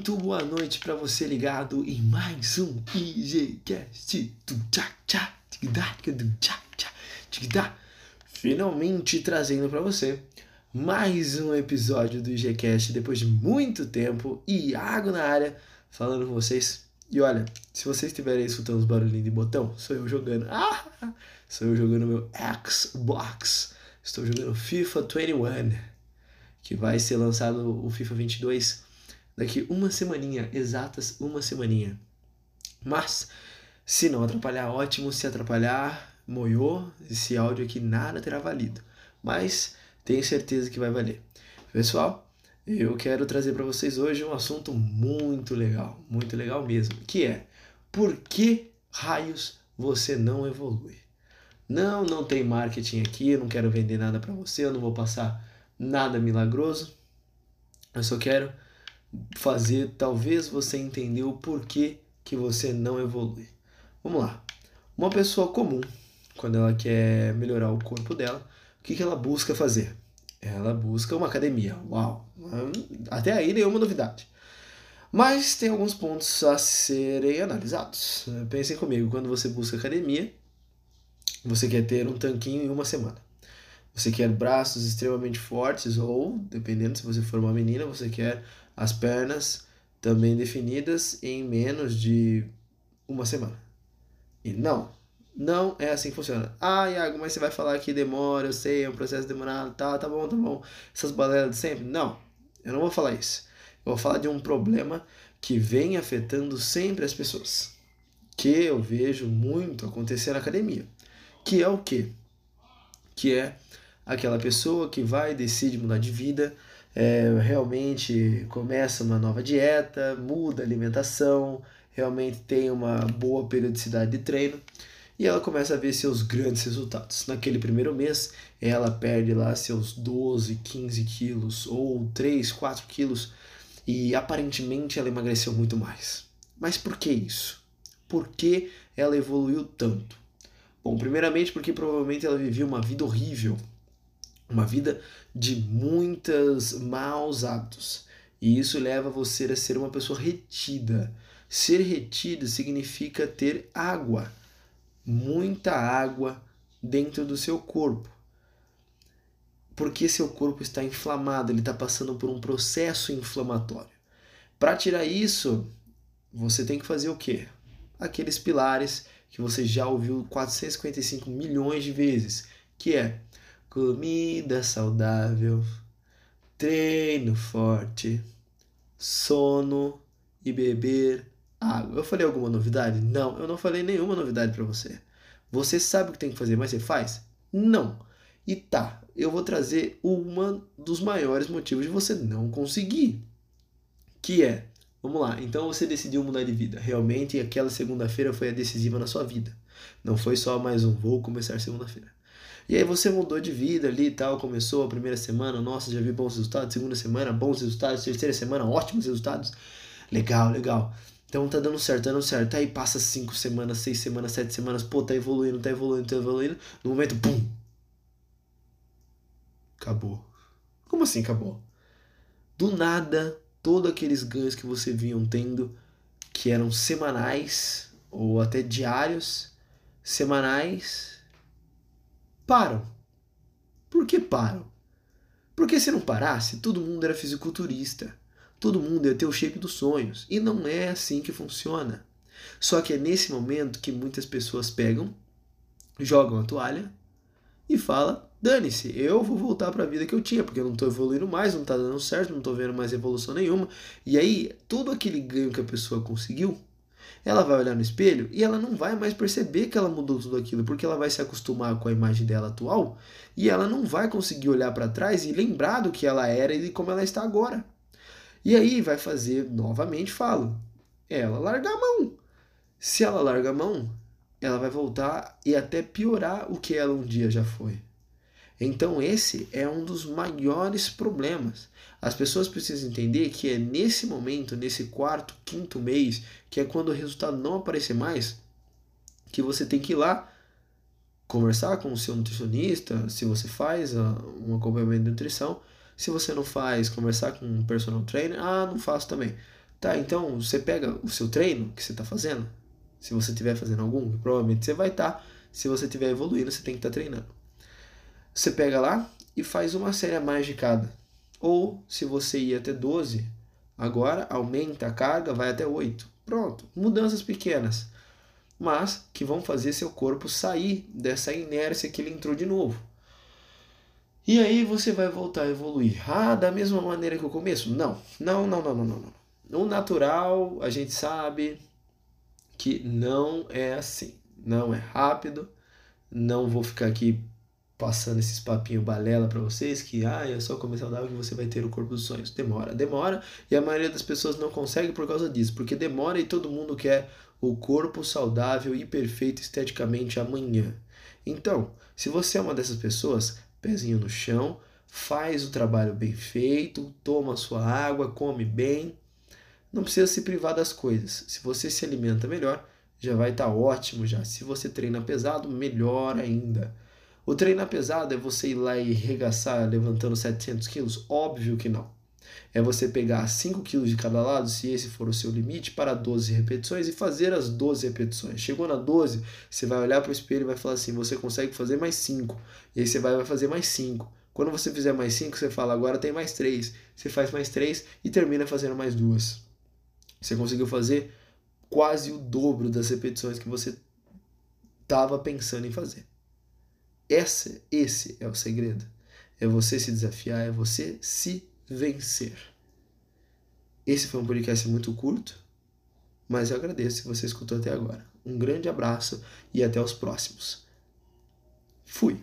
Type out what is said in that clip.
Muito boa noite para você ligado em mais um IGCast. Finalmente trazendo para você mais um episódio do IGCast depois de muito tempo. Iago na área falando com vocês. E olha, se vocês estiverem escutando os barulhinhos de botão, sou eu jogando. Ah, sou eu jogando meu Xbox. Estou jogando FIFA 21, que vai ser lançado o FIFA 22 daqui uma semaninha, exatas uma semaninha. Mas, se não atrapalhar, ótimo. Se atrapalhar, moiou. Esse áudio aqui nada terá valido. Mas tenho certeza que vai valer. Pessoal, eu quero trazer para vocês hoje um assunto muito legal, muito legal mesmo, que é por que raios você não evolui? Não, não tem marketing aqui, eu não quero vender nada para você, eu não vou passar nada milagroso. Eu só quero fazer talvez você entender o porquê que você não evolui. Vamos lá. Uma pessoa comum, quando ela quer melhorar o corpo dela, o que, que ela busca fazer? Ela busca uma academia. Uau! Até aí nenhuma novidade. Mas tem alguns pontos a serem analisados. Pensem comigo, quando você busca academia, você quer ter um tanquinho em uma semana. Você quer braços extremamente fortes, ou, dependendo se você for uma menina, você quer as pernas também definidas em menos de uma semana. E não, não é assim que funciona. Ah, Iago, mas você vai falar que demora, eu sei, é um processo demorado, tá, tá bom, tá bom. Essas balelas de sempre. Não, eu não vou falar isso. Eu vou falar de um problema que vem afetando sempre as pessoas. Que eu vejo muito acontecer na academia. Que é o quê? Que é aquela pessoa que vai, decide mudar de vida, é, realmente começa uma nova dieta, muda a alimentação, realmente tem uma boa periodicidade de treino e ela começa a ver seus grandes resultados. Naquele primeiro mês, ela perde lá seus 12, 15 quilos ou 3, 4 quilos e aparentemente ela emagreceu muito mais. Mas por que isso? Por que ela evoluiu tanto? Bom, primeiramente porque provavelmente ela vivia uma vida horrível, uma vida de muitos maus hábitos. E isso leva você a ser uma pessoa retida. Ser retido significa ter água, muita água dentro do seu corpo. Porque seu corpo está inflamado, ele está passando por um processo inflamatório. Para tirar isso, você tem que fazer o quê? Aqueles pilares que você já ouviu 455 milhões de vezes, que é comida saudável, treino forte, sono e beber água. Eu falei alguma novidade? Não, eu não falei nenhuma novidade para você. Você sabe o que tem que fazer, mas você faz? Não. E tá, eu vou trazer um dos maiores motivos de você não conseguir, que é, vamos lá, então você decidiu mudar de vida. Realmente aquela segunda-feira foi a decisiva na sua vida. Não foi só mais um vou começar segunda-feira. E aí você mudou de vida ali e tal, começou a primeira semana, nossa, já vi bons resultados, segunda semana, bons resultados, terceira semana, ótimos resultados. Legal, legal. Então tá dando certo, tá dando certo. Aí passa cinco semanas, seis semanas, sete semanas, pô, tá evoluindo, tá evoluindo, tá evoluindo. No momento, pum! Acabou. Como assim acabou? Do nada, todos aqueles ganhos que você vinham tendo, que eram semanais ou até diários, semanais, param. Por que param? Porque se não parasse, todo mundo era fisiculturista. Todo mundo ia ter o shape dos sonhos. E não é assim que funciona. Só que é nesse momento que muitas pessoas pegam, jogam a toalha e falam: dane-se, eu vou voltar para a vida que eu tinha, porque eu não estou evoluindo mais, não está dando certo, não estou vendo mais evolução nenhuma. E aí, todo aquele ganho que a pessoa conseguiu ela vai olhar no espelho e ela não vai mais perceber que ela mudou tudo aquilo, porque ela vai se acostumar com a imagem dela atual e ela não vai conseguir olhar para trás e lembrar do que ela era e como ela está agora. E aí vai fazer, novamente falo, ela largar a mão. Se ela larga a mão, ela vai voltar e até piorar o que ela um dia já foi. Então, esse é um dos maiores problemas. As pessoas precisam entender que é nesse momento, nesse quarto, quinto mês, que é quando o resultado não aparecer mais, que você tem que ir lá conversar com o seu nutricionista, se você faz ah, um acompanhamento de nutrição. Se você não faz, conversar com um personal trainer. Ah, não faço também. Tá, então você pega o seu treino que você está fazendo, se você estiver fazendo algum, provavelmente você vai estar. Tá, se você estiver evoluindo, você tem que estar tá treinando. Você pega lá e faz uma série a mais de cada. Ou se você ia até 12, agora aumenta a carga, vai até 8. Pronto, mudanças pequenas, mas que vão fazer seu corpo sair dessa inércia que ele entrou de novo. E aí você vai voltar a evoluir. Ah, da mesma maneira que o começo? Não, não, não, não, não, não. No natural, a gente sabe que não é assim. Não é rápido. Não vou ficar aqui passando esses papinhos balela para vocês que ah, é só comer saudável que você vai ter o corpo dos sonhos. Demora, demora, e a maioria das pessoas não consegue por causa disso, porque demora e todo mundo quer o corpo saudável e perfeito esteticamente amanhã. Então, se você é uma dessas pessoas, pezinho no chão, faz o trabalho bem feito, toma sua água, come bem. Não precisa se privar das coisas. Se você se alimenta melhor, já vai estar tá ótimo já. Se você treina pesado, melhor ainda. O treinar pesado é você ir lá e regaçar levantando 700 quilos? Óbvio que não. É você pegar 5 quilos de cada lado, se esse for o seu limite, para 12 repetições e fazer as 12 repetições. Chegou na 12, você vai olhar para o espelho e vai falar assim: você consegue fazer mais 5. E aí você vai, vai fazer mais 5. Quando você fizer mais 5, você fala: agora tem mais 3. Você faz mais 3 e termina fazendo mais 2. Você conseguiu fazer quase o dobro das repetições que você estava pensando em fazer. Esse, esse é o segredo. É você se desafiar, é você se vencer. Esse foi um podcast muito curto, mas eu agradeço se você escutou até agora. Um grande abraço e até os próximos. Fui!